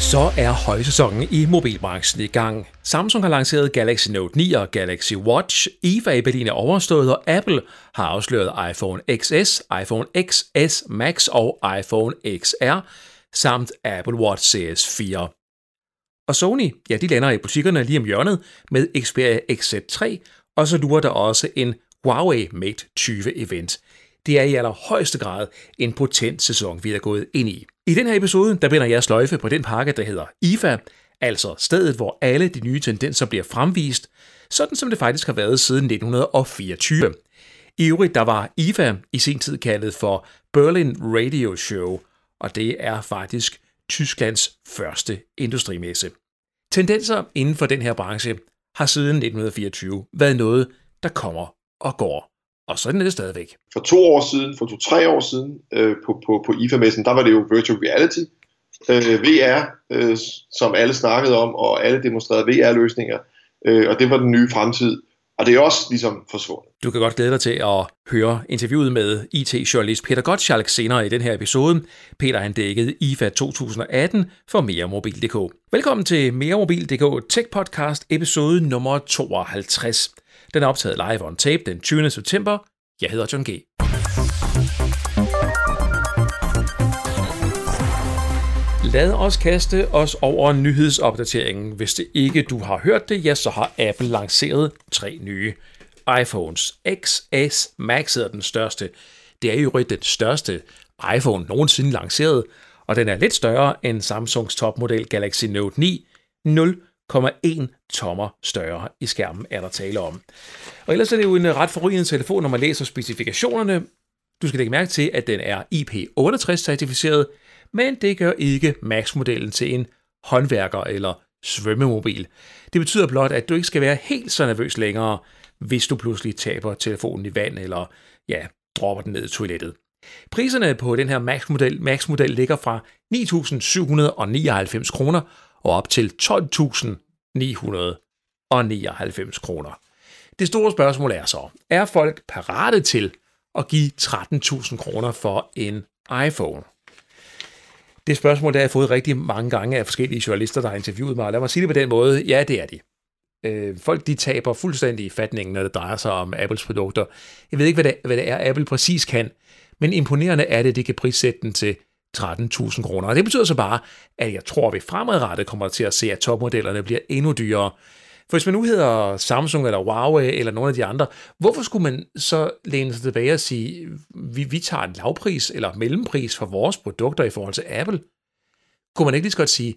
Så er højsæsonen i mobilbranchen i gang. Samsung har lanceret Galaxy Note 9 og Galaxy Watch. IFA i Berlin er overstået, og Apple har afsløret iPhone XS, iPhone XS Max og iPhone XR, samt Apple Watch Series 4. Og Sony, ja, de lander i butikkerne lige om hjørnet med Xperia XZ3, og så lurer der også en Huawei Mate 20 event. Det er i allerhøjeste grad en potent sæson, vi er gået ind i. I den her episode, der binder jeg sløjfe på den pakke, der hedder IFA, altså stedet, hvor alle de nye tendenser bliver fremvist, sådan som det faktisk har været siden 1924. I øvrigt, der var IFA i sin tid kaldet for Berlin Radio Show, og det er faktisk Tysklands første industrimesse. Tendenser inden for den her branche har siden 1924 været noget, der kommer og går. Og sådan er det stadigvæk. For to år siden, for to-tre år siden øh, på, på, på IFA-messen, der var det jo virtual reality, øh, VR, øh, som alle snakkede om, og alle demonstrerede VR-løsninger, øh, og det var den nye fremtid. Og det er også ligesom forsvundet. Du kan godt glæde dig til at høre interviewet med IT-journalist Peter Gottschalk senere i den her episode. Peter han dækkede IFA 2018 for meremobil.dk. Velkommen til meremobil.dk Tech Podcast episode nummer 52. Den er optaget live on tape den 20. september. Jeg hedder John G. Lad os kaste os over nyhedsopdateringen. Hvis det ikke du har hørt det, ja, så har Apple lanceret tre nye iPhones. XS Max er den største. Det er jo den største iPhone nogensinde lanceret, og den er lidt større end Samsungs topmodel Galaxy Note 9. 0 0,1 tommer større i skærmen er der tale om. Og ellers er det jo en ret forrygende telefon, når man læser specifikationerne. Du skal lægge mærke til, at den er IP68-certificeret, men det gør ikke Max-modellen til en håndværker eller svømmemobil. Det betyder blot, at du ikke skal være helt så nervøs længere, hvis du pludselig taber telefonen i vand eller ja, dropper den ned i toilettet. Priserne på den her Max-model, Max-model ligger fra 9.799 kroner og op til 12.999 kroner. Det store spørgsmål er så, er folk parate til at give 13.000 kroner for en iPhone? Det spørgsmål, der har jeg fået rigtig mange gange af forskellige journalister, der har interviewet mig. Lad mig sige det på den måde. Ja, det er de. Øh, folk de taber fuldstændig i fatningen, når det drejer sig om Apples produkter. Jeg ved ikke, hvad det, hvad det er, Apple præcis kan, men imponerende er det, det kan prissætte den til 13.000 kroner. Og det betyder så bare, at jeg tror, at vi fremadrettet kommer til at se, at topmodellerne bliver endnu dyrere. For hvis man nu hedder Samsung eller Huawei eller nogle af de andre, hvorfor skulle man så læne sig tilbage og sige, vi, vi tager en lavpris eller mellempris for vores produkter i forhold til Apple? Kunne man ikke lige så godt sige,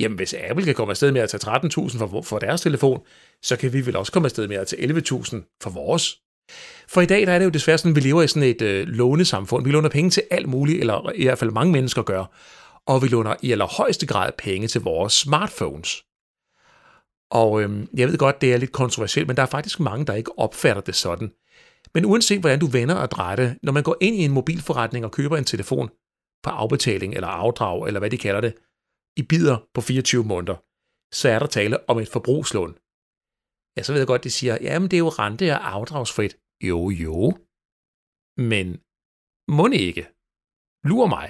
jamen hvis Apple kan komme afsted med at tage 13.000 for, for deres telefon, så kan vi vel også komme afsted med at tage 11.000 for vores. For i dag der er det jo desværre sådan, at vi lever i sådan et øh, lånesamfund. Vi låner penge til alt muligt, eller i hvert fald mange mennesker gør. Og vi låner i allerhøjeste grad penge til vores smartphones. Og øhm, jeg ved godt, det er lidt kontroversielt, men der er faktisk mange, der ikke opfatter det sådan. Men uanset hvordan du vender og drejer det, når man går ind i en mobilforretning og køber en telefon på afbetaling eller afdrag, eller hvad de kalder det, i bider på 24 måneder, så er der tale om et forbrugslån. Ja, så ved jeg godt, de siger, ja, men det er jo rente og afdragsfrit. Jo, jo. Men må ikke. Lur mig.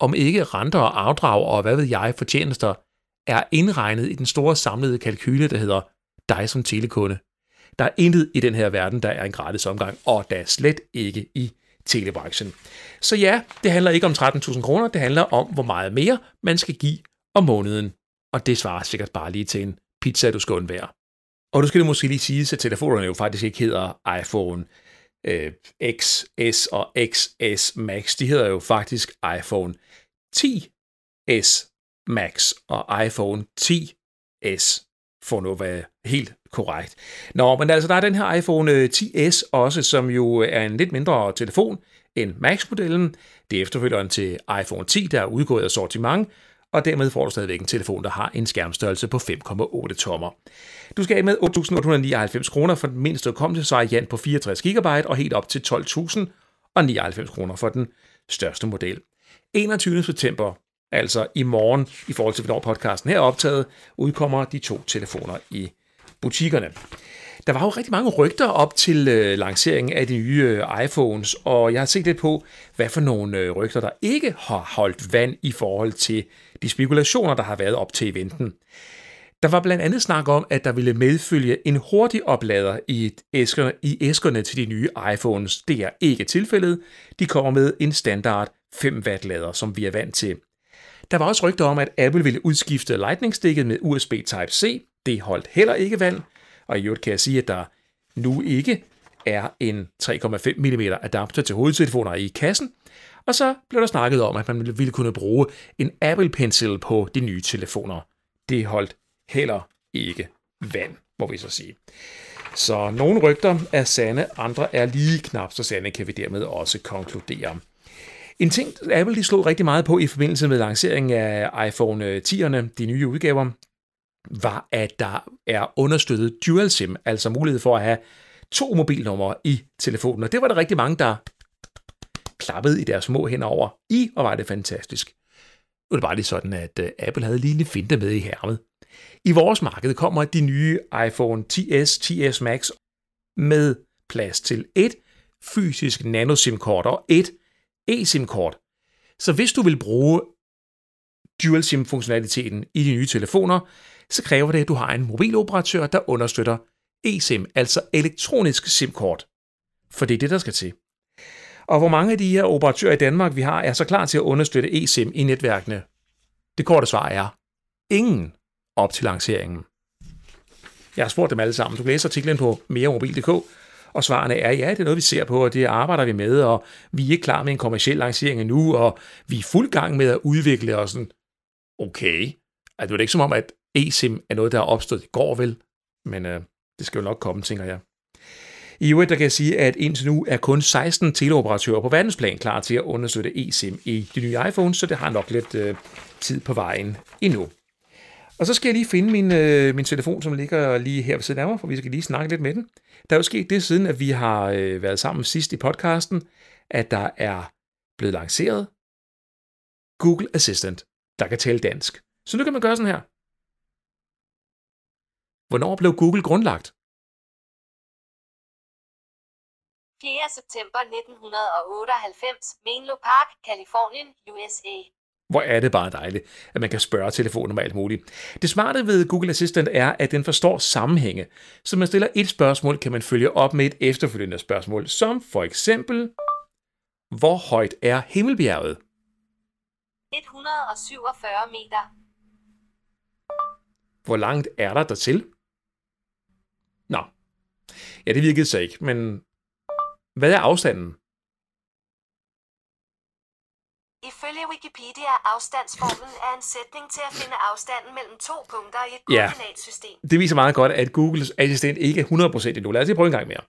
Om ikke renter og afdrag og hvad ved jeg fortjenester er indregnet i den store samlede kalkyle, der hedder dig som telekunde. Der er intet i den her verden, der er en gratis omgang, og der er slet ikke i telebranchen. Så ja, det handler ikke om 13.000 kroner, det handler om, hvor meget mere man skal give om måneden. Og det svarer sikkert bare lige til en pizza, du skal undvære. Og nu skal det måske lige sige, at telefonerne jo faktisk ikke hedder iPhone øh, XS og XS Max. De hedder jo faktisk iPhone 10s Max og iPhone 10s, for nu at være helt korrekt. Nå, men altså, der er den her iPhone øh, 10s også, som jo øh, er en lidt mindre telefon end Max-modellen. Det er efterfølgeren til iPhone 10, der er udgået af sortiment, og dermed får du stadigvæk en telefon, der har en skærmstørrelse på 5,8 tommer. Du skal af med 8.899 kroner for den mindste hukommelse variant på 64 GB og helt op til 12.099 kroner for den største model. 21. september, altså i morgen, i forhold til hvornår podcasten her er optaget, udkommer de to telefoner i butikkerne. Der var jo rigtig mange rygter op til øh, lanceringen af de nye øh, iPhones, og jeg har set lidt på, hvad for nogle øh, rygter, der ikke har holdt vand i forhold til de spekulationer, der har været op til eventen. Der var blandt andet snak om, at der ville medfølge en hurtig oplader i, æskerne, i æskerne til de nye iPhones. Det er ikke tilfældet. De kommer med en standard 5 watt lader, som vi er vant til. Der var også rygter om, at Apple ville udskifte Lightning-stikket med USB Type-C. Det holdt heller ikke vand. Og i øvrigt kan jeg sige, at der nu ikke er en 3,5 mm adapter til hovedtelefoner i kassen. Og så blev der snakket om, at man ville kunne bruge en Apple Pencil på de nye telefoner. Det holdt heller ikke vand, må vi så sige. Så nogle rygter er sande, andre er lige knap så sande, kan vi dermed også konkludere. En ting, Apple de slog rigtig meget på i forbindelse med lanceringen af iPhone øh, 10'erne, de nye udgaver, var, at der er understøttet dual SIM, altså mulighed for at have to mobilnumre i telefonen. Og det var der rigtig mange, der klappede i deres små hænder over i, og var det fantastisk. Nu er det bare lige sådan, at øh, Apple havde lige en finte med i hermet. I vores marked kommer de nye iPhone 10s, 10s Max med plads til et fysisk nano-SIM-kort og et eSIM-kort. Så hvis du vil bruge dual SIM-funktionaliteten i de nye telefoner, så kræver det, at du har en mobiloperatør, der understøtter eSIM, altså elektronisk SIM-kort. For det er det, der skal til. Og hvor mange af de her operatører i Danmark, vi har, er så klar til at understøtte eSIM i netværkene? Det korte svar er ingen op til lanceringen. Jeg har spurgt dem alle sammen. Du kan læse artiklen på meremobil.dk, og svarene er, ja, det er noget, vi ser på, og det arbejder vi med, og vi er ikke klar med en kommersiel lancering endnu, og vi er fuld gang med at udvikle os sådan, okay. Altså, det er ikke som om, at eSIM er noget, der er opstået i går, vel? Men øh, det skal jo nok komme, tænker jeg. I øvrigt, der kan jeg sige, at indtil nu er kun 16 teleoperatører på verdensplan klar til at understøtte eSIM i de nye iPhones, så det har nok lidt øh, tid på vejen endnu. Og så skal jeg lige finde min, øh, min telefon, som ligger lige her ved siden af mig, for vi skal lige snakke lidt med den. Der er jo sket det siden, at vi har øh, været sammen sidst i podcasten, at der er blevet lanceret Google Assistant, der kan tale dansk. Så nu kan man gøre sådan her. Hvornår blev Google grundlagt? 4. september 1998, Menlo Park, Kalifornien, USA. Hvor er det bare dejligt, at man kan spørge telefonen om alt muligt. Det smarte ved Google Assistant er, at den forstår sammenhænge. Så man stiller et spørgsmål, kan man følge op med et efterfølgende spørgsmål, som for eksempel, hvor højt er Himmelbjerget? 147 meter. Hvor langt er der dertil? Nå. Ja, det virkede så ikke, men hvad er afstanden? Ifølge Wikipedia er afstandsformlen er en sætning til at finde afstanden mellem to punkter i et Ja. koordinatsystem. Det viser meget godt, at Googles assistent ikke er 100% endnu. Lad os lige prøve en gang mere.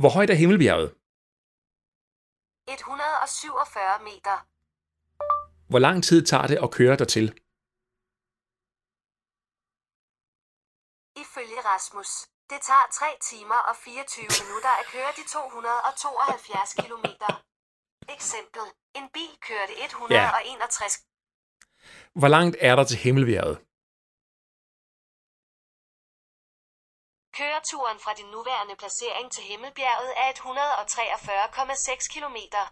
Hvor højt er Himmelbjerget? 147 meter. Hvor lang tid tager det at køre dertil? Ifølge Rasmus. Det tager 3 timer og 24 minutter at køre de 272 kilometer. Eksempel. En bil kørte 161 Hvor langt er der til Himmelbjerget? Køreturen fra din nuværende placering til Himmelbjerget er 143,6 kilometer.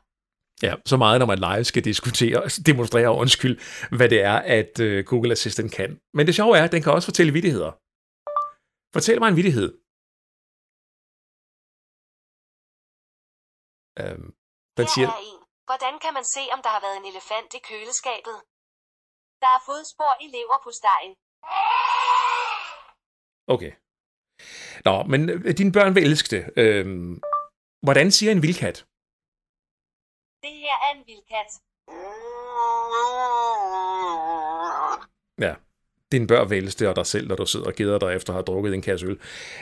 Ja, så meget, når man live skal diskutere, demonstrere, undskyld, hvad det er, at øh, Google Assistant kan. Men det sjove er, at den kan også fortælle vittigheder. Fortæl mig en vittighed. Øhm, den Her siger, er en. Hvordan kan man se, om der har været en elefant i køleskabet? Der er fodspor i leverpostejen. okay. Nå, men øh, dine børn vil elske det. Øhm, hvordan siger en vildkat? Det her er en vildkat. Ja, din bør vælste og dig selv, når du sidder og geder dig efter at have drukket en kasse øl.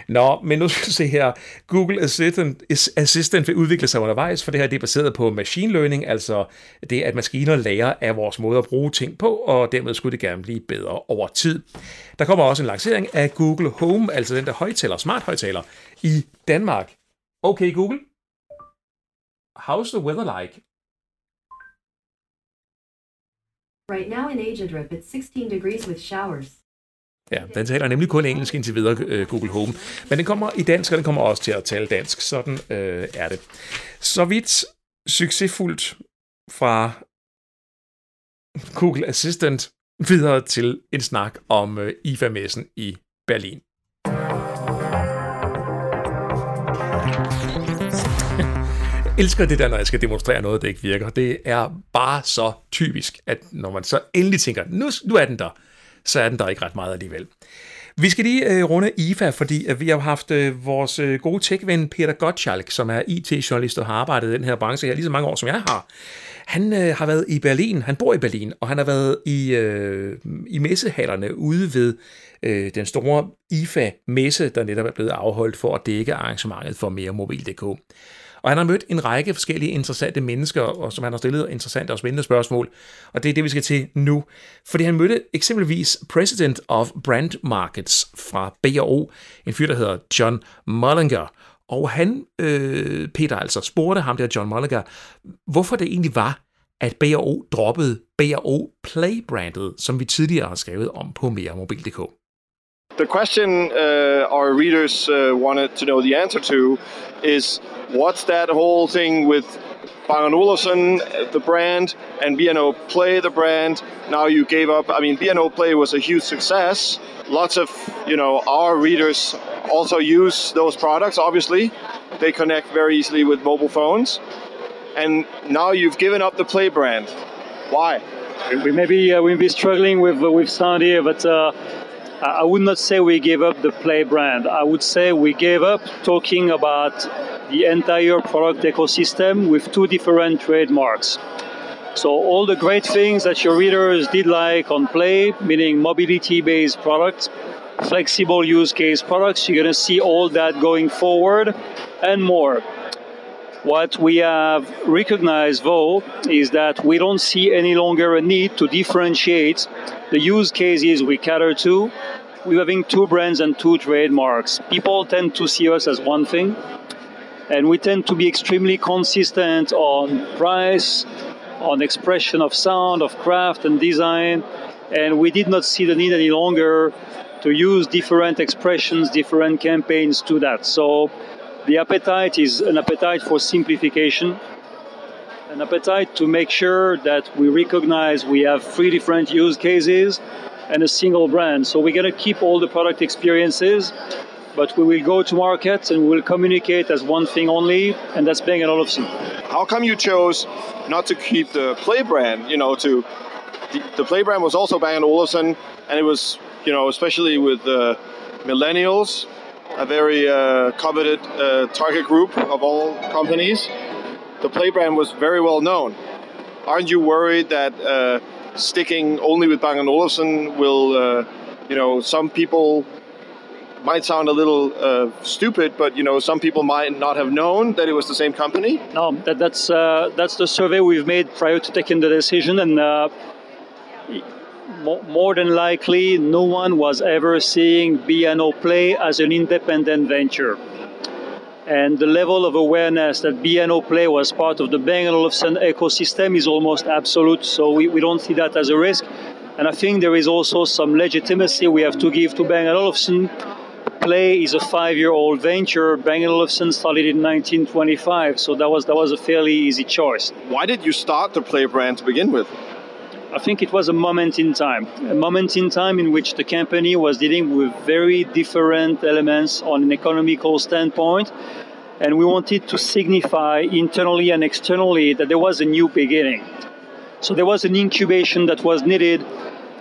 Nå, men nu skal vi se her. Google Assistant, Assistant vil udvikle sig undervejs, for det her det er baseret på machine learning, altså det, at maskiner lærer af vores måde at bruge ting på, og dermed skulle det gerne blive bedre over tid. Der kommer også en lancering af Google Home, altså den der højtaler, smart højtaler, i Danmark. Okay, Google. How's the weather like? Right now in Agedrip, it's 16 degrees with showers. Ja, den taler nemlig kun engelsk indtil videre, øh, Google Home. Men den kommer i dansk, og den kommer også til at tale dansk. Sådan øh, er det. Så vidt succesfuldt fra Google Assistant videre til en snak om øh, IFA-messen i Berlin. Elsker det der, når jeg skal demonstrere noget, der ikke virker. Det er bare så typisk, at når man så endelig tænker, nu, nu er den der, så er den der ikke ret meget alligevel. Vi skal lige øh, runde IFA, fordi at vi har haft øh, vores øh, gode tech-ven Peter Gottschalk, som er IT-journalist og har arbejdet i den her branche her lige så mange år, som jeg har. Han øh, har været i Berlin, han bor i Berlin, og han har været i, øh, i messehallerne ude ved øh, den store IFA-messe, der netop er blevet afholdt for at dække arrangementet for mere mobil.dk. Og han har mødt en række forskellige interessante mennesker, og som han har stillet interessante og spændende spørgsmål. Og det er det, vi skal til nu. Fordi han mødte eksempelvis President of Brand Markets fra B&O, en fyr, der hedder John Mullinger. Og han, øh, Peter altså, spurgte ham der, John Mullinger, hvorfor det egentlig var, at B&O droppede B&O Play-brandet, som vi tidligere har skrevet om på meremobil.dk. The question uh, our readers uh, wanted to know the answer to is what's that whole thing with Bang Olufsen, the brand, and B&O Play, the brand. Now you gave up. I mean, B&O Play was a huge success. Lots of, you know, our readers also use those products, obviously. They connect very easily with mobile phones. And now you've given up the Play brand. Why? We may be, uh, we may be struggling with, uh, with sound here, but uh, I would not say we gave up the Play brand. I would say we gave up talking about the entire product ecosystem with two different trademarks. So all the great things that your readers did like on Play, meaning mobility-based products, flexible use case products, you're to see all that going forward and more. What we have recognized, though, is that we don't see any longer a need to differentiate the use cases we cater to. We're having two brands and two trademarks. People tend to see us as one thing, and we tend to be extremely consistent on price, on expression of sound, of craft and design, and we did not see the need any longer to use different expressions, different campaigns to that. So the appetite is an appetite for simplification, an appetite to make sure that we recognize we have three different use cases and a single brand. So we're going to keep all the product experiences, but we will go to market and we will communicate as one thing only, and that's Bang & Olufsen. How come you chose not to keep the Play brand? You know, to the, the Play brand was also Bang & Olufsen, and it was, you know, especially with the millennials, a very uh, coveted uh, target group of all companies. The Play brand was very well known. Aren't you worried that uh, sticking only with Bang & Olufsen will, uh, you know, some people might sound a little uh, stupid, but you know, some people might not have known that it was the same company. No, that, that's uh, that's the survey we've made prior to taking the decision, and uh, more than likely, no one was ever seeing B&O Play as an independent venture. And the level of awareness that B&O Play was part of the Bang & Olufsen ecosystem is almost absolute. So we, we don't see that as a risk. And I think there is also some legitimacy we have to give to Bang & Olufsen. Play is a five-year-old venture. Bang & Olufsen started in 1925, so that was that was a fairly easy choice. Why did you start the Play brand to begin with? I think it was a moment in time, a moment in time in which the company was dealing with very different elements on an economical standpoint. And we wanted to signify internally and externally that there was a new beginning. So there was an incubation that was needed.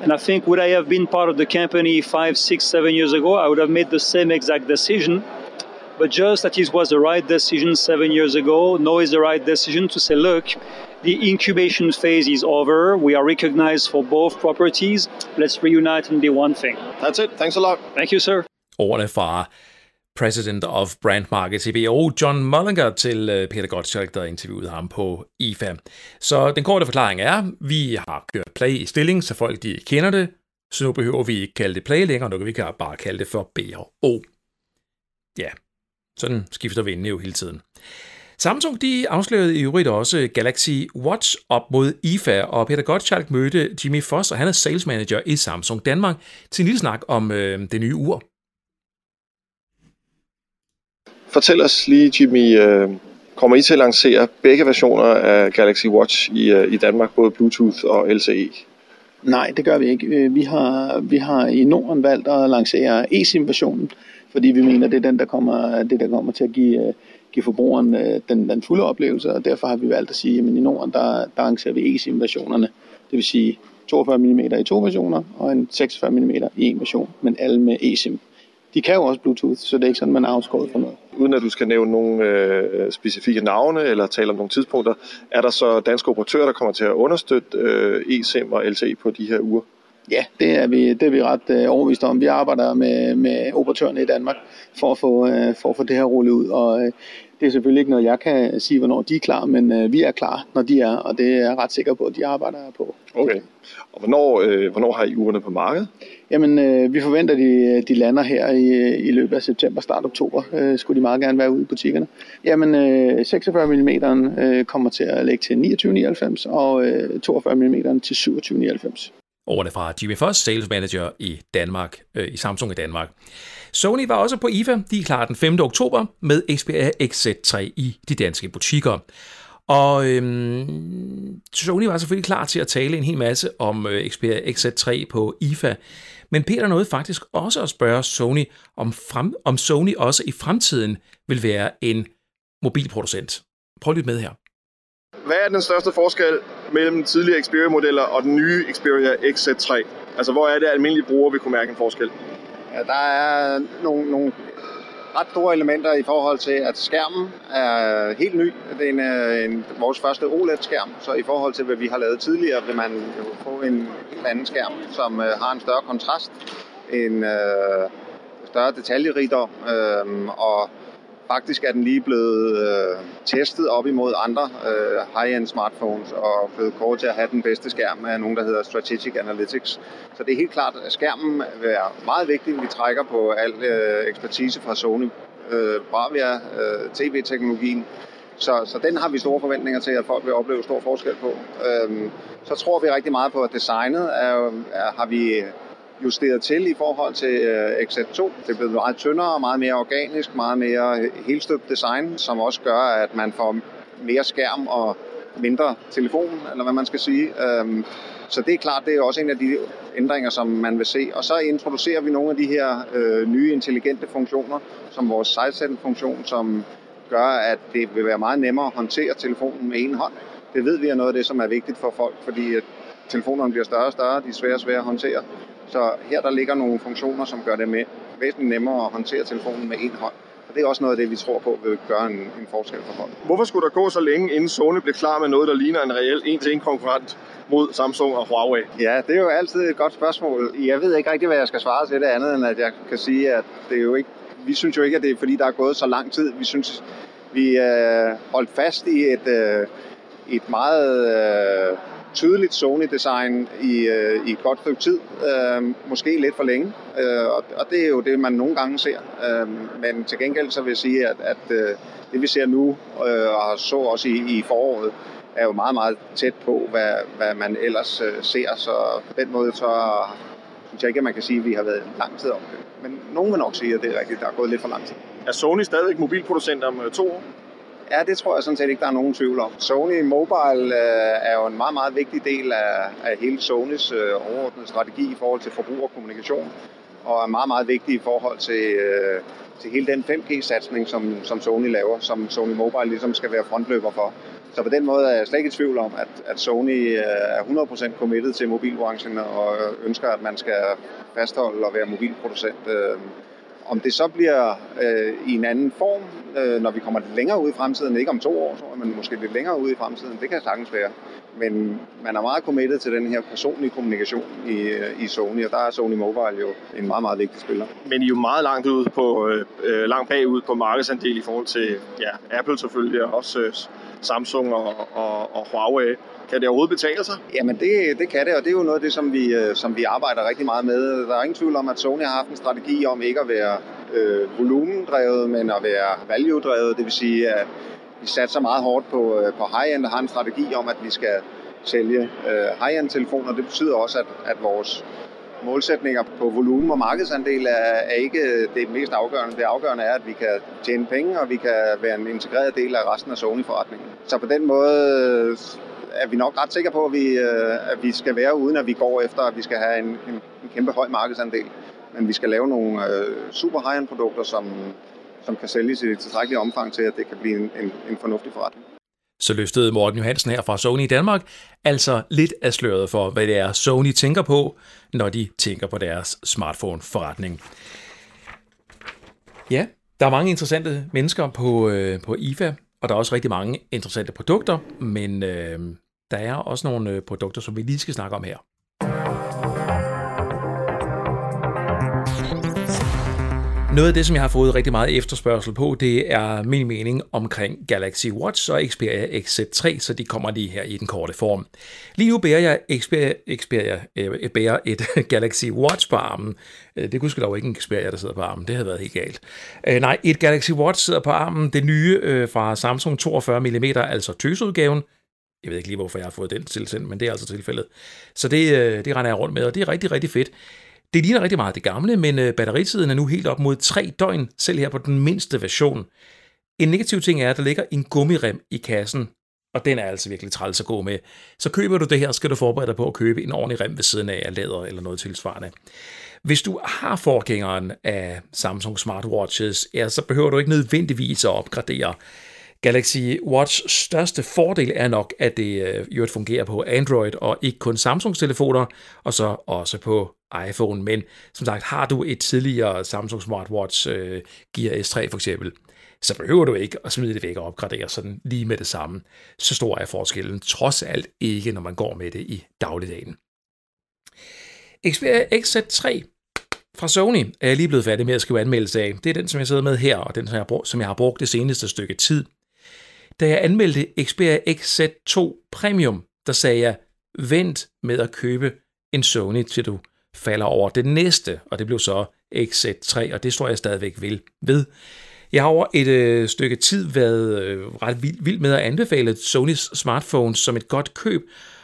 And I think would I have been part of the company five, six, seven years ago, I would have made the same exact decision. But just that it was the right decision seven years ago, now is the right decision to say, look, the incubation phase is over. We are recognized for both properties. Let's reunite and be one thing. That's it. Thanks a lot. Thank you, sir. Ordene fra President of Brand Markets i BO, John Mullinger, til øh, Peter Gottschalk, der interviewede ham på IFA. Så den korte forklaring er, vi har kørt play i stilling, så folk de kender det, så nu behøver vi ikke kalde det play længere, nu kan vi bare kalde det for B og O. Ja, sådan skifter vindene jo hele tiden. Samsung de afslørede i øvrigt også Galaxy Watch op mod IFA, og Peter Gottschalk mødte Jimmy Foss, og han er sales manager i Samsung Danmark, til en lille snak om øh, det nye ur. Fortæl os lige, Jimmy, øh, kommer I til at lancere begge versioner af Galaxy Watch i, øh, i Danmark, både Bluetooth og LTE? Nej, det gør vi ikke. Øh, vi har, vi har i Norden valgt at lancere eSIM-versionen, fordi vi mener, det er den, der kommer, det, der kommer til at give, øh, give forbrugeren øh, den, den fulde oplevelse, og derfor har vi valgt at sige, at i Norden, der, der arrangerer vi eSIM-versionerne. Det vil sige 42 mm i to versioner, og en 46 mm i en version, men alle med eSIM. De kan jo også Bluetooth, så det er ikke sådan, man er afskåret fra noget. Uden at du skal nævne nogle øh, specifikke navne eller tale om nogle tidspunkter, er der så danske operatører, der kommer til at understøtte øh, eSIM og LTE på de her uger? Ja, det er vi, det er vi ret øh, overvist om. Vi arbejder med, med operatørerne i Danmark for at få, øh, for at få det her rullet ud, og øh, det er selvfølgelig ikke noget, jeg kan sige, hvornår de er klar, men øh, vi er klar, når de er, og det er jeg ret sikker på, at de arbejder på. Okay. Og hvornår, øh, hvornår har I ugerne på markedet? Jamen, øh, vi forventer, at de, de lander her i, i løbet af september, start oktober. Øh, skulle de meget gerne være ude i butikkerne. Jamen, øh, 46 mm øh, kommer til at lægge til 29,99 og øh, 42 mm til 27,99. Ordene fra Jimmy Foss, Sales Manager i Danmark, øh, i Samsung i Danmark. Sony var også på IFA. De er klar den 5. oktober med Xperia XZ3 i de danske butikker. Og øhm, Sony var selvfølgelig klar til at tale en hel masse om øh, Xperia XZ3 på IFA. Men Peter nåede faktisk også at spørge Sony, om, frem, om Sony også i fremtiden vil være en mobilproducent. Prøv lidt med her. Hvad er den største forskel mellem tidligere Xperia-modeller og den nye Xperia XZ3? Altså, hvor er det, at almindelige brugere vil kunne mærke en forskel? Ja, der er nogle, nogle ret store elementer i forhold til, at skærmen er helt ny. Det er en, øh, en, vores første OLED-skærm, så i forhold til, hvad vi har lavet tidligere, vil man jo få en helt anden skærm, som øh, har en større kontrast, en øh, større detaljerigdom, øh, og Faktisk er den lige blevet øh, testet op imod andre øh, high-end smartphones og blevet kåret til at have den bedste skærm af nogen, der hedder Strategic Analytics. Så det er helt klart, at skærmen er meget vigtig. Vi trækker på al øh, ekspertise fra Sony øh, Bravia øh, TV-teknologien. Så, så den har vi store forventninger til, at folk vil opleve stor forskel på. Øhm, så tror vi rigtig meget på, at designet er, er, har vi justeret til i forhold til øh, XZ2. Det er blevet meget tyndere, meget mere organisk, meget mere øh, helstøbt design, som også gør, at man får mere skærm og mindre telefon, eller hvad man skal sige. Øhm, så det er klart, det er også en af de ændringer, som man vil se. Og så introducerer vi nogle af de her øh, nye intelligente funktioner, som vores size-funktion, som gør, at det vil være meget nemmere at håndtere telefonen med en hånd. Det ved vi er noget af det, som er vigtigt for folk, fordi at telefonerne bliver større og større, de er svære og svære at håndtere. Så her der ligger nogle funktioner, som gør det med, væsentligt nemmere at håndtere telefonen med en hånd. Og det er også noget af det, vi tror på vil gøre en, en forskel for folk. Hvorfor skulle der gå så længe, inden Sony blev klar med noget, der ligner en reel en-til-en konkurrent mod Samsung og Huawei? Ja, det er jo altid et godt spørgsmål. Jeg ved ikke rigtig, hvad jeg skal svare til det andet, end at jeg kan sige, at det er jo ikke, vi synes jo ikke, at det er fordi, der er gået så lang tid. Vi synes, vi er holdt fast i et, øh, et meget øh, tydeligt Sony-design i, øh, i et godt stykke tid. Øh, måske lidt for længe. Øh, og, og det er jo det, man nogle gange ser. Øh, men til gengæld så vil jeg sige, at, at øh, det vi ser nu, øh, og så også i, i foråret, er jo meget, meget tæt på, hvad, hvad man ellers øh, ser. Så på den måde, så synes jeg ikke, at man kan sige, at vi har været lang tid om det. Men nogen vil nok sige, at det er rigtigt, der er gået lidt for lang tid. Er Sony stadigvæk mobilproducent om øh, to år? Ja, det tror jeg sådan set ikke, der er nogen tvivl om. Sony Mobile øh, er jo en meget, meget vigtig del af, af hele Sonys øh, overordnede strategi i forhold til forbrugerkommunikation, og er meget, meget vigtig i forhold til, øh, til hele den 5G-satsning, som, som Sony laver, som Sony Mobile ligesom skal være frontløber for. Så på den måde er jeg slet ikke i tvivl om, at, at Sony øh, er 100% committed til mobilbranchen og ønsker, at man skal fastholde og være mobilproducent. Øh, om det så bliver øh, i en anden form, øh, når vi kommer længere ud i fremtiden, ikke om to år, tror jeg, men måske lidt længere ud i fremtiden, det kan sagtens være. Men man er meget committed til den her personlige kommunikation i, øh, i Sony, og der er Sony Mobile jo en meget, meget vigtig spiller. Men I er jo meget langt ud på, øh, øh langt bagud på markedsandel i forhold til ja, Apple selvfølgelig, og også øh, Samsung og, og, og Huawei. Kan det overhovedet betale sig? Jamen det, det kan det, og det er jo noget af det, som vi, øh, som vi arbejder rigtig meget med. Der er ingen tvivl om, at Sony har haft en strategi om ikke at være øh, volumendrevet, men at være value-drevet. Det vil sige, at vi satser meget hårdt på, øh, på high-end og har en strategi om, at vi skal sælge øh, high-end telefoner. Det betyder også, at, at vores målsætninger på volumen og markedsandel er, er ikke det mest afgørende. Det afgørende er, at vi kan tjene penge, og vi kan være en integreret del af resten af Sony-forretningen. Så på den måde øh, er vi nok ret sikre på, at vi, øh, at vi skal være uden, at vi går efter, at vi skal have en, en, en kæmpe høj markedsandel. Men vi skal lave nogle øh, super high-end produkter, som, som kan sælges i tilstrækkeligt omfang til, at det kan blive en, en, en fornuftig forretning. Så løftede Morten Johansen her fra Sony i Danmark altså lidt af sløret for, hvad det er Sony tænker på, når de tænker på deres smartphone-forretning. Ja, der er mange interessante mennesker på, øh, på IFA, og der er også rigtig mange interessante produkter, men øh, der er også nogle øh, produkter, som vi lige skal snakke om her. Noget af det, som jeg har fået rigtig meget efterspørgsel på, det er min mening omkring Galaxy Watch og Xperia XZ3, så de kommer lige her i den korte form. Lige nu bærer jeg Xperia, Xperia øh, bærer et Galaxy Watch på armen. Øh, det kunne sgu dog ikke en Xperia, der sidder på armen. Det havde været helt galt. Øh, nej, et Galaxy Watch sidder på armen. Det nye øh, fra Samsung 42 mm, altså tøsudgaven. Jeg ved ikke lige, hvorfor jeg har fået den tilsendt, men det er altså tilfældet. Så det, øh, det render jeg rundt med, og det er rigtig, rigtig fedt. Det ligner rigtig meget det gamle, men øh, batteritiden er nu helt op mod 3 døgn, selv her på den mindste version. En negativ ting er, at der ligger en gummirem i kassen, og den er altså virkelig træls at gå med. Så køber du det her, skal du forberede dig på at købe en ordentlig rem ved siden af af læder eller noget tilsvarende. Hvis du har forgængeren af Samsung Smartwatches, ja, så behøver du ikke nødvendigvis at opgradere. Galaxy Watch største fordel er nok, at det øh, jo fungerer på Android og ikke kun Samsung-telefoner, og så også på iPhone. Men som sagt, har du et tidligere Samsung Smartwatch øh, Gear S3 for eksempel, så behøver du ikke at smide det væk og opgradere sådan lige med det samme. Så stor er forskellen trods alt ikke, når man går med det i dagligdagen. Xperia XZ3 fra Sony er jeg lige blevet færdig med at skrive anmeldelse af. Det er den, som jeg sidder med her, og den, som jeg har brugt, som jeg har brugt det seneste stykke tid. Da jeg anmeldte Xperia XZ2 Premium, der sagde jeg, vent med at købe en Sony, til du falder over det næste, og det blev så XZ3, og det står jeg stadigvæk vil, ved. Jeg har over et øh, stykke tid været øh, ret vild, vild med at anbefale Sonys smartphones som et godt køb,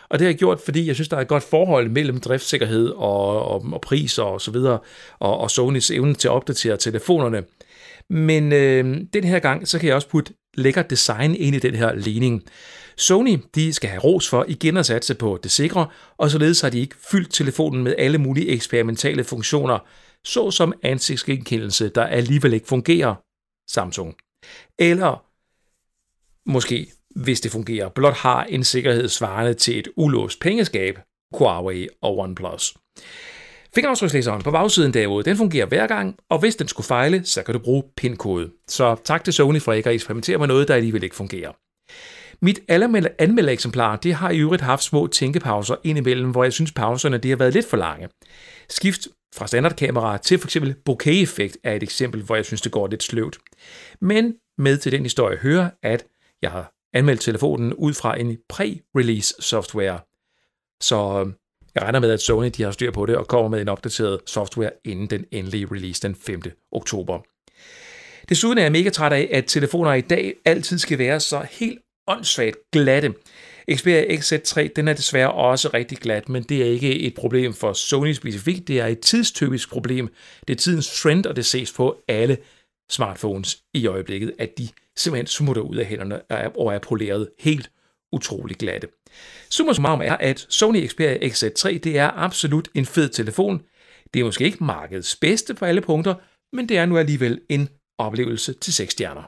og det har jeg gjort, fordi jeg synes, der er et godt forhold mellem driftssikkerhed og, og, og pris og så videre, og, og Sonys evne til at opdatere telefonerne. Men øh, den her gang, så kan jeg også putte lækker design ind i den her ligning. Sony de skal have ros for igen at satse på det sikre, og således har de ikke fyldt telefonen med alle mulige eksperimentale funktioner, såsom ansigtsgenkendelse, der alligevel ikke fungerer, Samsung. Eller måske, hvis det fungerer, blot har en sikkerhed svarende til et ulåst pengeskab, Huawei og OnePlus. Fingeraftrykslæseren på bagsiden derude, den fungerer hver gang, og hvis den skulle fejle, så kan du bruge PIN-kode. Så tak til Sony for ikke at eksperimentere med noget, der alligevel ikke fungerer. Mit anmeldte eksemplar, det har i øvrigt haft små tænkepauser indimellem, hvor jeg synes pauserne det har været lidt for lange. Skift fra standardkamera til f.eks. bokeh-effekt er et eksempel, hvor jeg synes, det går lidt sløvt. Men med til den historie hører, at jeg har anmeldt telefonen ud fra en pre-release software. Så øhm, jeg regner med, at Sony de har styr på det og kommer med en opdateret software inden den endelige release den 5. oktober. Desuden er jeg mega træt af, at telefoner i dag altid skal være så helt åndssvagt glatte. Xperia XZ3 den er desværre også rigtig glat, men det er ikke et problem for Sony specifikt, det er et tidstypisk problem. Det er tidens trend, og det ses på alle smartphones i øjeblikket, at de simpelthen smutter ud af hænderne og er poleret helt utrolig glatte. Summa summarum er, at Sony Xperia XZ3 det er absolut en fed telefon. Det er måske ikke markedets bedste på alle punkter, men det er nu alligevel en oplevelse til 6 stjerner.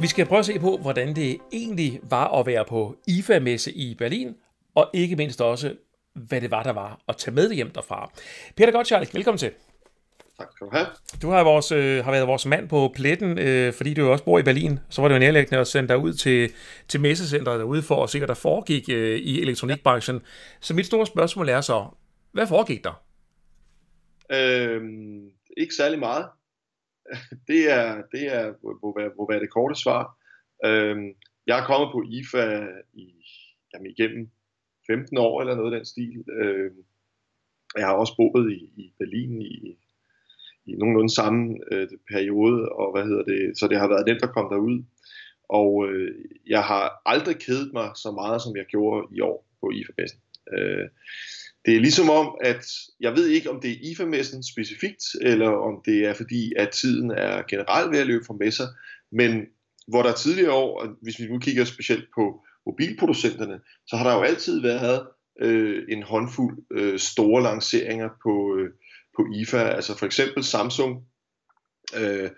Vi skal prøve at se på, hvordan det egentlig var at være på IFA-messe i Berlin, og ikke mindst også, hvad det var, der var at tage med hjem derfra. Peter Gottschalk, velkommen til. Tak skal du have. Du har, vores, øh, har været vores mand på pletten, øh, fordi du jo også bor i Berlin. Så var det jo nærlæggende at sende dig ud til, til messecenteret derude for at se, hvad der foregik øh, i elektronikbranchen. Så mit store spørgsmål er så, hvad foregik der? Øhm, ikke særlig meget. Det er, det er må, være, må være det korte svar. Øhm, jeg er kommet på IFA i, jamen, igennem 15 år eller noget af den stil. Øhm, Jeg har også boet i, i Berlin i, i nogenlunde samme øh, periode, og hvad hedder det, så det har været nemt at komme derud. Og øh, jeg har aldrig kedet mig så meget, som jeg gjorde i år på IFA-messen. Øh, det er ligesom om, at jeg ved ikke, om det er IFA-messen specifikt, eller om det er fordi, at tiden er generelt ved at løbe fra messer, men hvor der tidligere år, hvis vi nu kigger specielt på mobilproducenterne, så har der jo altid været øh, en håndfuld øh, store lanceringer på, øh, på IFA. Altså for eksempel Samsung øh,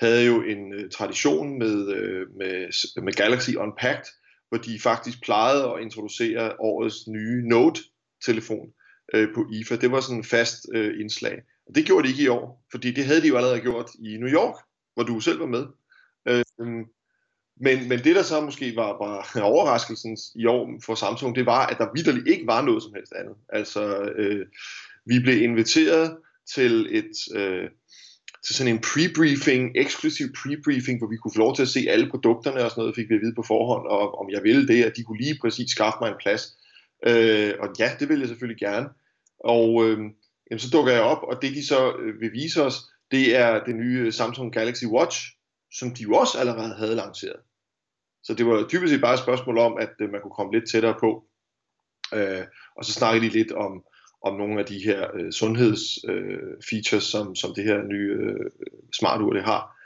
havde jo en øh, tradition med, øh, med, med Galaxy Unpacked, hvor de faktisk plejede at introducere årets nye Note-telefon øh, på IFA. Det var sådan en fast øh, indslag. Og det gjorde de ikke i år, fordi det havde de jo allerede gjort i New York, hvor du selv var med. Øh, men, men det, der så måske var, var overraskelsen i år for Samsung, det var, at der vidderligt ikke var noget som helst andet. Altså, øh, vi blev inviteret til et... Øh, til sådan en pre-briefing, eksklusiv pre-briefing, hvor vi kunne få lov til at se alle produkterne og sådan noget, fik vi at vide på forhånd, og om jeg ville det, at de kunne lige præcis skaffe mig en plads. Øh, og ja, det ville jeg selvfølgelig gerne. Og øh, jamen, så dukker jeg op, og det de så øh, vil vise os, det er det nye Samsung Galaxy Watch, som de jo også allerede havde lanceret. Så det var typisk bare et spørgsmål om, at øh, man kunne komme lidt tættere på. Øh, og så snakkede de lidt om, om nogle af de her øh, sundhedsfeatures, øh, som, som det her nye øh, smartur det har.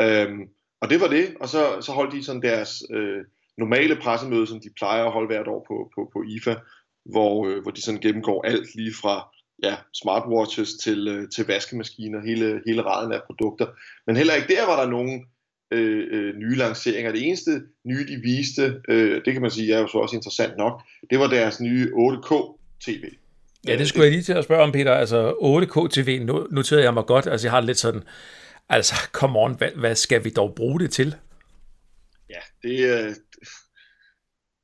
Øhm, og det var det, og så, så holdt de sådan deres øh, normale pressemøde, som de plejer at holde hvert år på, på, på IFA, hvor, øh, hvor de sådan gennemgår alt lige fra ja, smartwatches til, øh, til vaskemaskiner, hele, hele raden af produkter. Men heller ikke der var der nogen øh, øh, nye lanceringer. Det eneste nye, de viste, øh, det kan man sige er jo så også interessant nok, det var deres nye 8K-TV. Ja, det skulle jeg lige til at spørge om, Peter. Altså 8K-TV noterede jeg mig godt. Altså jeg har lidt sådan, altså come on, hvad, hvad skal vi dog bruge det til? Ja, det, øh,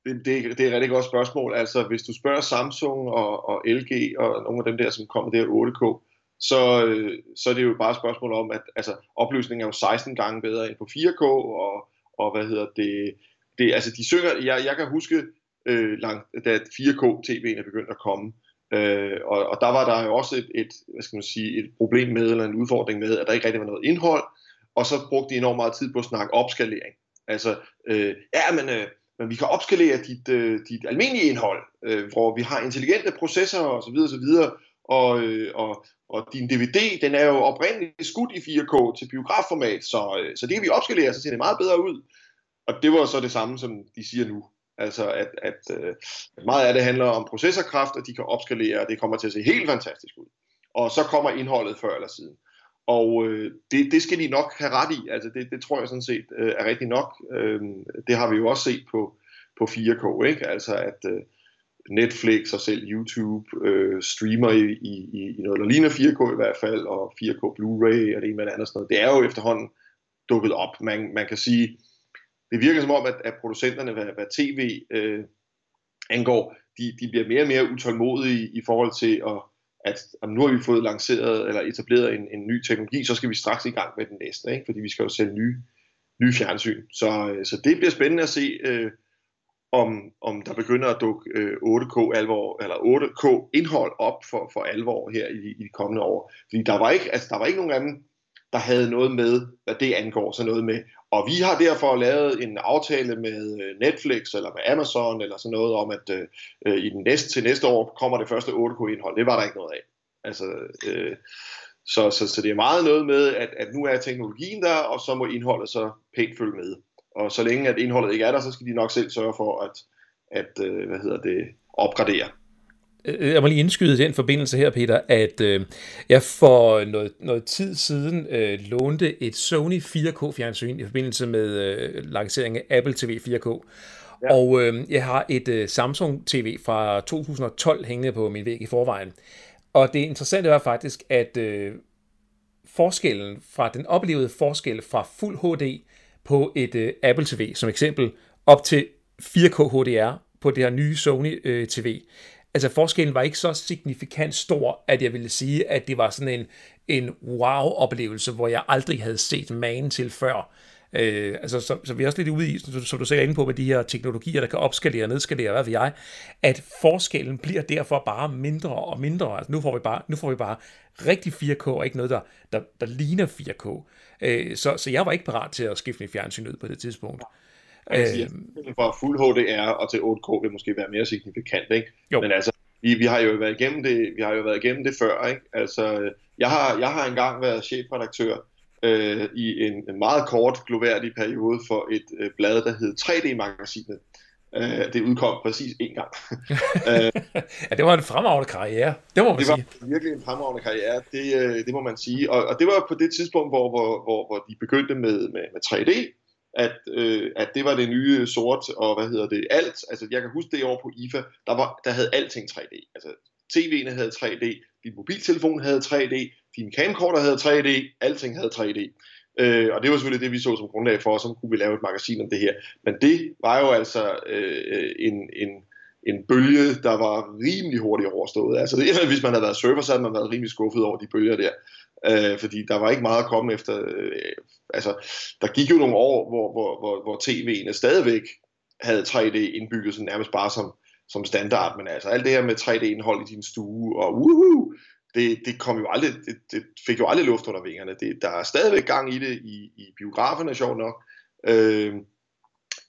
det, det, det er et rigtig godt spørgsmål. Altså hvis du spørger Samsung og, og LG og nogle af dem der, som kommer der 8K, så, øh, så er det jo bare et spørgsmål om, at altså, opløsningen er jo 16 gange bedre end på 4K, og, og hvad hedder det, det altså de synger, jeg, jeg kan huske, øh, langt, da 4K-TV'en er begyndt at komme, øh, og, og der var der jo også et, et, hvad skal man sige, et problem med, eller en udfordring med, at der ikke rigtig var noget indhold, og så brugte de enormt meget tid på at snakke opskalering. Altså, øh, ja, men, øh, men vi kan opskalere dit, øh, dit almindelige indhold, øh, hvor vi har intelligente processorer osv. videre og, øh, og, og din DVD, den er jo oprindeligt skudt i 4K til biografformat, så, øh, så det kan vi opskalere, så ser det meget bedre ud. Og det var så det samme, som de siger nu. Altså, at, at, øh, at meget af det handler om processorkraft, og de kan opskalere, og det kommer til at se helt fantastisk ud. Og så kommer indholdet før eller siden. Og øh, det, det skal de nok have ret i. Altså, det, det tror jeg sådan set øh, er rigtigt nok. Øh, det har vi jo også set på, på 4K, ikke? Altså, at, øh, Netflix og selv YouTube øh, streamer i, i, i noget, der ligner 4K i hvert fald, og 4K Blu-ray og det ene med det andet. Sådan noget. Det er jo efterhånden dukket op. Man, man kan sige, det virker som om, at, at producenterne, hvad, hvad tv øh, angår, de, de bliver mere og mere utålmodige i forhold til at, at, at nu har vi fået lanceret eller etableret en, en ny teknologi, så skal vi straks i gang med den næste, ikke? fordi vi skal jo sælge nye, nye fjernsyn. Så, øh, så det bliver spændende at se, øh, om, om der begynder at dukke øh, 8K alvor eller 8K indhold op for, for alvor her i, i de kommende år. Fordi der var ikke altså der var ikke nogen af dem der havde noget med hvad det angår, så noget med og vi har derfor lavet en aftale med øh, Netflix eller med Amazon eller sådan noget om at øh, øh i den næste til næste år kommer det første 8K indhold. Det var der ikke noget af. Altså øh, så, så, så det er meget noget med, at, at nu er teknologien der, og så må indholdet så pænt følge med. Og så længe at indholdet ikke er der, så skal de nok selv sørge for at, at øh, hvad hedder det, opgradere. Øh, jeg må lige indskyde den forbindelse her, Peter, at øh, jeg for noget, noget tid siden øh, lånte et Sony 4K-fjernsyn i forbindelse med øh, lanceringen af Apple TV 4K. Ja. Og øh, jeg har et øh, Samsung TV fra 2012 hængende på min væg i forvejen. Og det interessante var faktisk, at øh, forskellen fra den oplevede forskel fra fuld HD på et øh, Apple TV, som eksempel op til 4K HDR på det her nye Sony øh, TV. Altså forskellen var ikke så signifikant stor, at jeg ville sige, at det var sådan en, en wow-oplevelse, hvor jeg aldrig havde set magen til før. Øh, altså, så, så vi er også lidt ude i, som, som du sagde inde på, med de her teknologier, der kan opskalere og nedskalere, hvad ved jeg, at forskellen bliver derfor bare mindre og mindre. Altså, nu får vi bare, nu får vi bare rigtig 4K, og ikke noget, der, der, der ligner 4K. Øh, så, så jeg var ikke parat til at skifte min fjernsyn ud på det tidspunkt. Jeg siger, fra fuld HDR og til 8K vil måske være mere signifikant, ikke? Jo. Men altså, vi, vi har jo været igennem det, vi har jo været igennem det før, ikke? Altså, jeg har, jeg har engang været chefredaktør øh, i en, en meget kort, gloværdig periode for et øh, blad, der hed 3D-magasinet. Øh, det udkom præcis én gang. ja, det var en fremragende karriere, det må man det var sige. virkelig en fremragende karriere, det, øh, det må man sige. Og, og det var på det tidspunkt, hvor, hvor, hvor, hvor de begyndte med, med, med 3D, at, øh, at det var det nye sort, og hvad hedder det, alt. Altså, jeg kan huske det år på IFA, der, var, der havde alting 3D. Altså, TV'erne havde 3D, din mobiltelefon havde 3D, din camcorder havde 3D, alting havde 3D. Øh, og det var selvfølgelig det, vi så som grundlag for, og så kunne vi lave et magasin om det her. Men det var jo altså øh, en, en, en bølge, der var rimelig hurtigt overstået. Altså, det, hvis man havde været server, så havde man været rimelig skuffet over de bølger der. Øh, fordi der var ikke meget at komme efter. Øh, altså, der gik jo nogle år, hvor, hvor, hvor, hvor tv'en stadigvæk havde 3D indbygget sådan nærmest bare som, som standard, men altså alt det her med 3D-indhold i din stue, og uhu, det, det, kom jo aldrig, det, det fik jo aldrig luft under vingerne. Det, der er stadigvæk gang i det i, i biograferne, sjovt nok. Øh,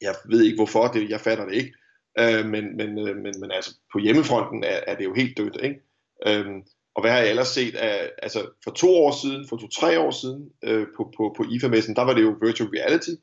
jeg ved ikke hvorfor, det, jeg fatter det ikke, øh, men, men, øh, men, men altså på hjemmefronten er, er det jo helt dødt, ikke? Øh, og hvad har jeg ellers set? Af, altså for to år siden, for to-tre år siden øh, på, på, på IFA-messen, der var det jo virtual reality,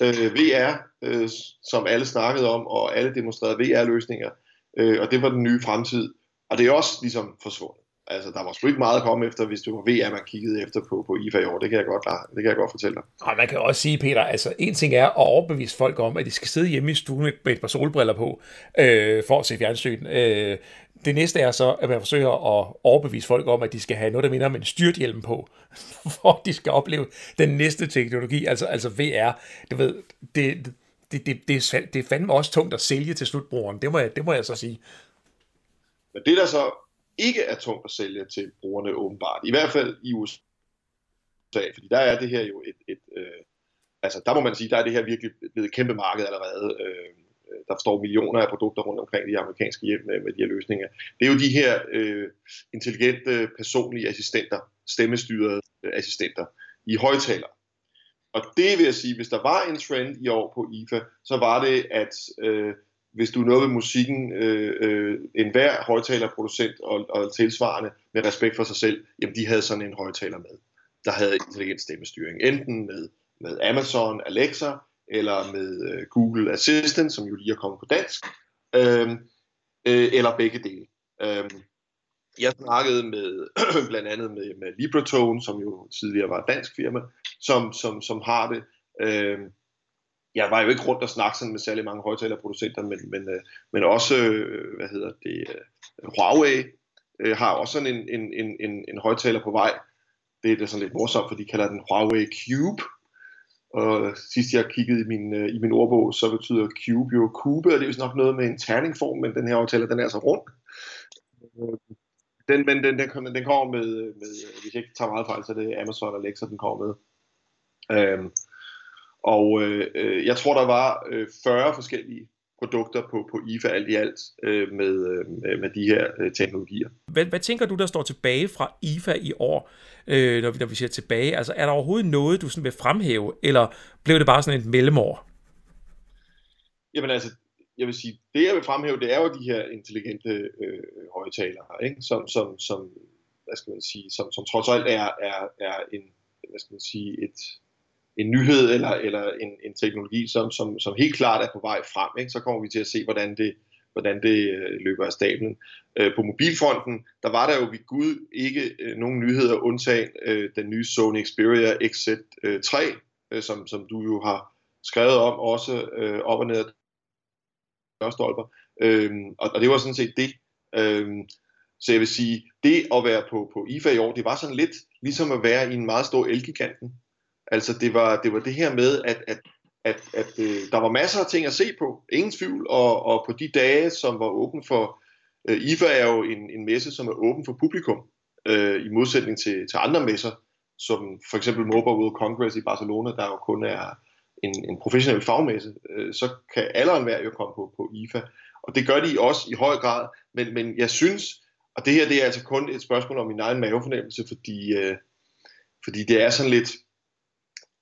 øh, VR, øh, som alle snakkede om, og alle demonstrerede VR-løsninger, øh, og det var den nye fremtid. Og det er også ligesom forsvundet. Altså, der var sgu ikke meget at komme efter, hvis det var VR, man kiggede efter på, på IFA i år. Det kan jeg godt, det kan jeg godt fortælle dig. Og man kan også sige, Peter, altså en ting er at overbevise folk om, at de skal sidde hjemme i stuen med et par solbriller på, øh, for at se fjernsyn. Øh, det næste er så, at man forsøger at overbevise folk om, at de skal have noget, der minder om en styrthjelm på, for de skal opleve den næste teknologi, altså, altså VR. Du ved, det, det, det, det, er, det er fandme også tungt at sælge til slutbrugeren, det må jeg, det må jeg så sige. Men det der så ikke er tungt at sælge til brugerne åbenbart, i hvert fald i USA, fordi der er det her jo et, et øh, altså der må man sige, der er det her virkelig blevet et kæmpe marked allerede, øh, der står millioner af produkter rundt omkring de amerikanske hjem med, med de her løsninger. Det er jo de her øh, intelligente personlige assistenter, stemmestyrede øh, assistenter i højtaler. Og det vil jeg sige, hvis der var en trend i år på IFA, så var det, at øh, hvis du er noget ved musikken, øh, øh, enhver højtalerproducent og, og tilsvarende med respekt for sig selv, jamen de havde sådan en højtaler med, der havde intelligent stemmestyring. Enten med, med Amazon Alexa, eller med øh, Google Assistant, som jo lige er kommet på dansk, øh, øh, eller begge dele. Øh, jeg snakkede med blandt andet med, med Libratone, som jo tidligere var et dansk firma, som, som, som har det. Øh, jeg var jo ikke rundt og snakke sådan med særlig mange højtalerproducenter, men, men, øh, men også, øh, hvad hedder det, øh, Huawei øh, har også sådan en, en, en, en, en højtaler på vej. Det er det sådan lidt morsomt, for de kalder den Huawei Cube. Og sidst jeg kiggede i min, øh, i min ordbog, så betyder cube jo kube, og det er jo nok noget med en terningform, men den her højtaler, den er altså rund. Den, men den, den, den kommer med, øh, med, øh, hvis jeg ikke tager meget fejl, så er det Amazon Alexa, den kommer med. Øhm, og øh, jeg tror, der var øh, 40 forskellige produkter på, på IFA alt i alt øh, med, øh, med de her øh, teknologier. Hvad, hvad tænker du, der står tilbage fra IFA i år, øh, når, vi, når vi ser tilbage? Altså, er der overhovedet noget, du sådan vil fremhæve, eller blev det bare sådan et mellemår? Jamen altså, jeg vil sige, det jeg vil fremhæve, det er jo de her intelligente øh, højtalere, ikke? Som, som, som, hvad skal man sige, som, som trods alt er, er, er en, hvad skal man sige, et, en nyhed eller, eller en, en teknologi, som, som, som helt klart er på vej frem. Ikke? Så kommer vi til at se, hvordan det, hvordan det øh, løber af stablen. Øh, på mobilfronten, der var der jo ved Gud ikke øh, nogen nyheder undtagen øh, den nye Sony Xperia XZ3, øh, øh, som, som du jo har skrevet om også øh, op og ned af stolper. Øh, og, og det var sådan set det. Øh, så jeg vil sige, det at være på, på IFA i år, det var sådan lidt ligesom at være i en meget stor elgiganten. Altså det var det, var det her med, at, at, at, at øh, der var masser af ting at se på, ingen tvivl, og, og på de dage, som var åben for, øh, IFA er jo en, en messe, som er åben for publikum, øh, i modsætning til, til andre messer, som for eksempel Mobile World Congress i Barcelona, der jo kun er, en, en professionel fagmesse, øh, så kan alle og enhver jo komme på, på IFA. Og det gør de også i høj grad, men, men jeg synes, og det her det er altså kun et spørgsmål om min egen mavefornemmelse, fordi, øh, fordi det er sådan lidt,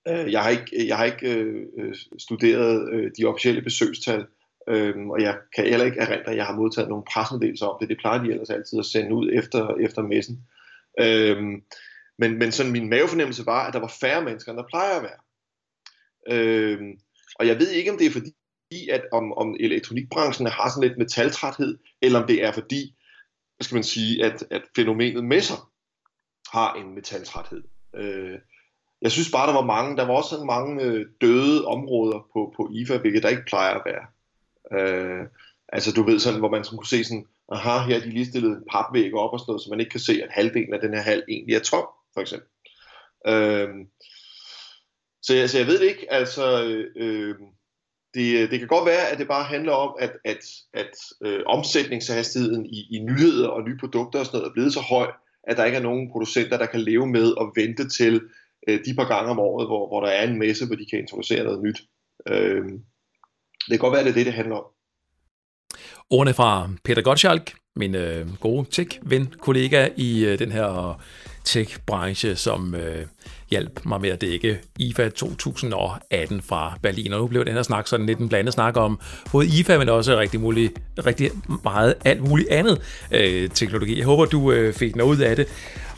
Øh, jeg har ikke, jeg har ikke øh, øh, studeret øh, de officielle besøgstal, øh, og jeg kan heller ikke erindre, at jeg har modtaget nogle pressemeddelelser om det. Det plejer de ellers altid at sende ud efter, efter messen. Øh, men, men sådan min mavefornemmelse var, at der var færre mennesker, end der plejer at være. Øh, og jeg ved ikke, om det er fordi, at om, om elektronikbranchen har sådan lidt metaltræthed, eller om det er fordi, hvad skal man sige, at, at fænomenet messer har en metaltræthed. Øh, jeg synes bare, der var mange, der var også sådan mange øh, døde områder på, på IFA, hvilket der ikke plejer at være. Øh, altså du ved sådan, hvor man sådan kunne se sådan, aha, her er de lige stillet en papvæg op og sådan noget, så man ikke kan se, at halvdelen af den her halv egentlig er tom, for eksempel. Øh, så, jeg, så jeg ved det ikke, altså øh, det, det kan godt være, at det bare handler om, at, at, at øh, omsætningshastigheden i, i nyheder og nye produkter og sådan noget er blevet så høj, at der ikke er nogen producenter, der kan leve med at vente til øh, de par gange om året, hvor, hvor der er en messe, hvor de kan introducere noget nyt. Øh, det kan godt være, at det er det, det handler om. Ordene fra Peter Gottschalk, min øh, gode tech-ven, kollega i øh, den her tech-branche, som øh, hjalp mig med at dække IFA 2018 fra Berlin. Og nu blev den her snak sådan lidt en blandet snak om både IFA, men også rigtig, muligt, rigtig meget alt muligt andet øh, teknologi. Jeg håber, du øh, fik noget ud af det.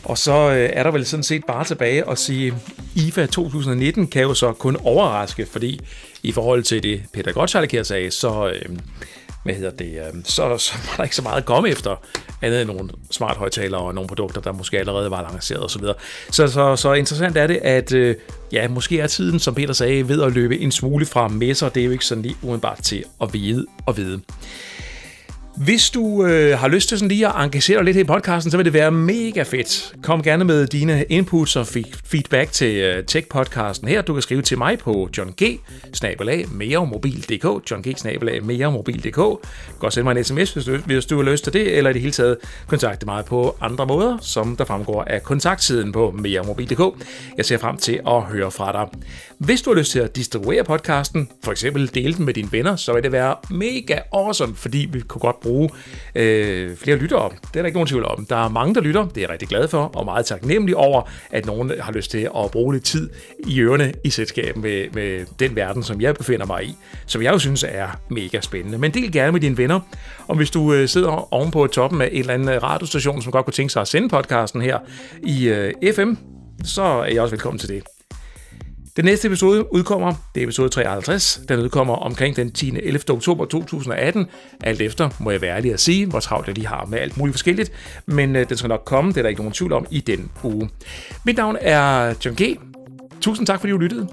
Og så øh, er der vel sådan set bare tilbage at sige, IFA 2019 kan jo så kun overraske, fordi i forhold til det, Peter Gottschalk her sagde, så... Øh, hvad hedder det, øh, så, så var der ikke så meget at komme efter, andet end nogle smart højtalere og nogle produkter, der måske allerede var lanceret osv. Så, så, så, så interessant er det, at øh, ja, måske er tiden, som Peter sagde, ved at løbe en smule fra messer. Det er jo ikke sådan lige umiddelbart til at vide og vide. Hvis du øh, har lyst til sådan lige at engagere dig lidt i podcasten, så vil det være mega fedt. Kom gerne med dine inputs og feedback til øh, Tech-podcasten her. Du kan skrive til mig på John G. meremobil.dk John meremobil.dk Du kan også sende mig en sms, hvis du, hvis du har lyst til det, eller i det hele taget kontakte mig på andre måder, som der fremgår af kontaktsiden på meremobil.dk. Jeg ser frem til at høre fra dig. Hvis du har lyst til at distribuere podcasten, for eksempel dele den med dine venner, så vil det være mega awesome, fordi vi kunne godt bruge øh, flere lyttere. Det er der ikke nogen tvivl om. Der er mange, der lytter. Det er jeg rigtig glad for, og meget taknemmelig over, at nogen har lyst til at bruge lidt tid i ørerne i selskab med, med den verden, som jeg befinder mig i, som jeg jo synes er mega spændende. Men del gerne med dine venner, og hvis du øh, sidder ovenpå toppen af en eller anden radiostation, som godt kunne tænke sig at sende podcasten her i øh, FM, så er jeg også velkommen til det. Den næste episode udkommer, det er episode 53. Den udkommer omkring den 10. 11. oktober 2018. Alt efter, må jeg være ærlig at sige, hvor travlt jeg lige har med alt muligt forskelligt. Men øh, den skal nok komme, det er der ikke nogen tvivl om, i den uge. Mit navn er John G. Tusind tak, fordi du lyttede.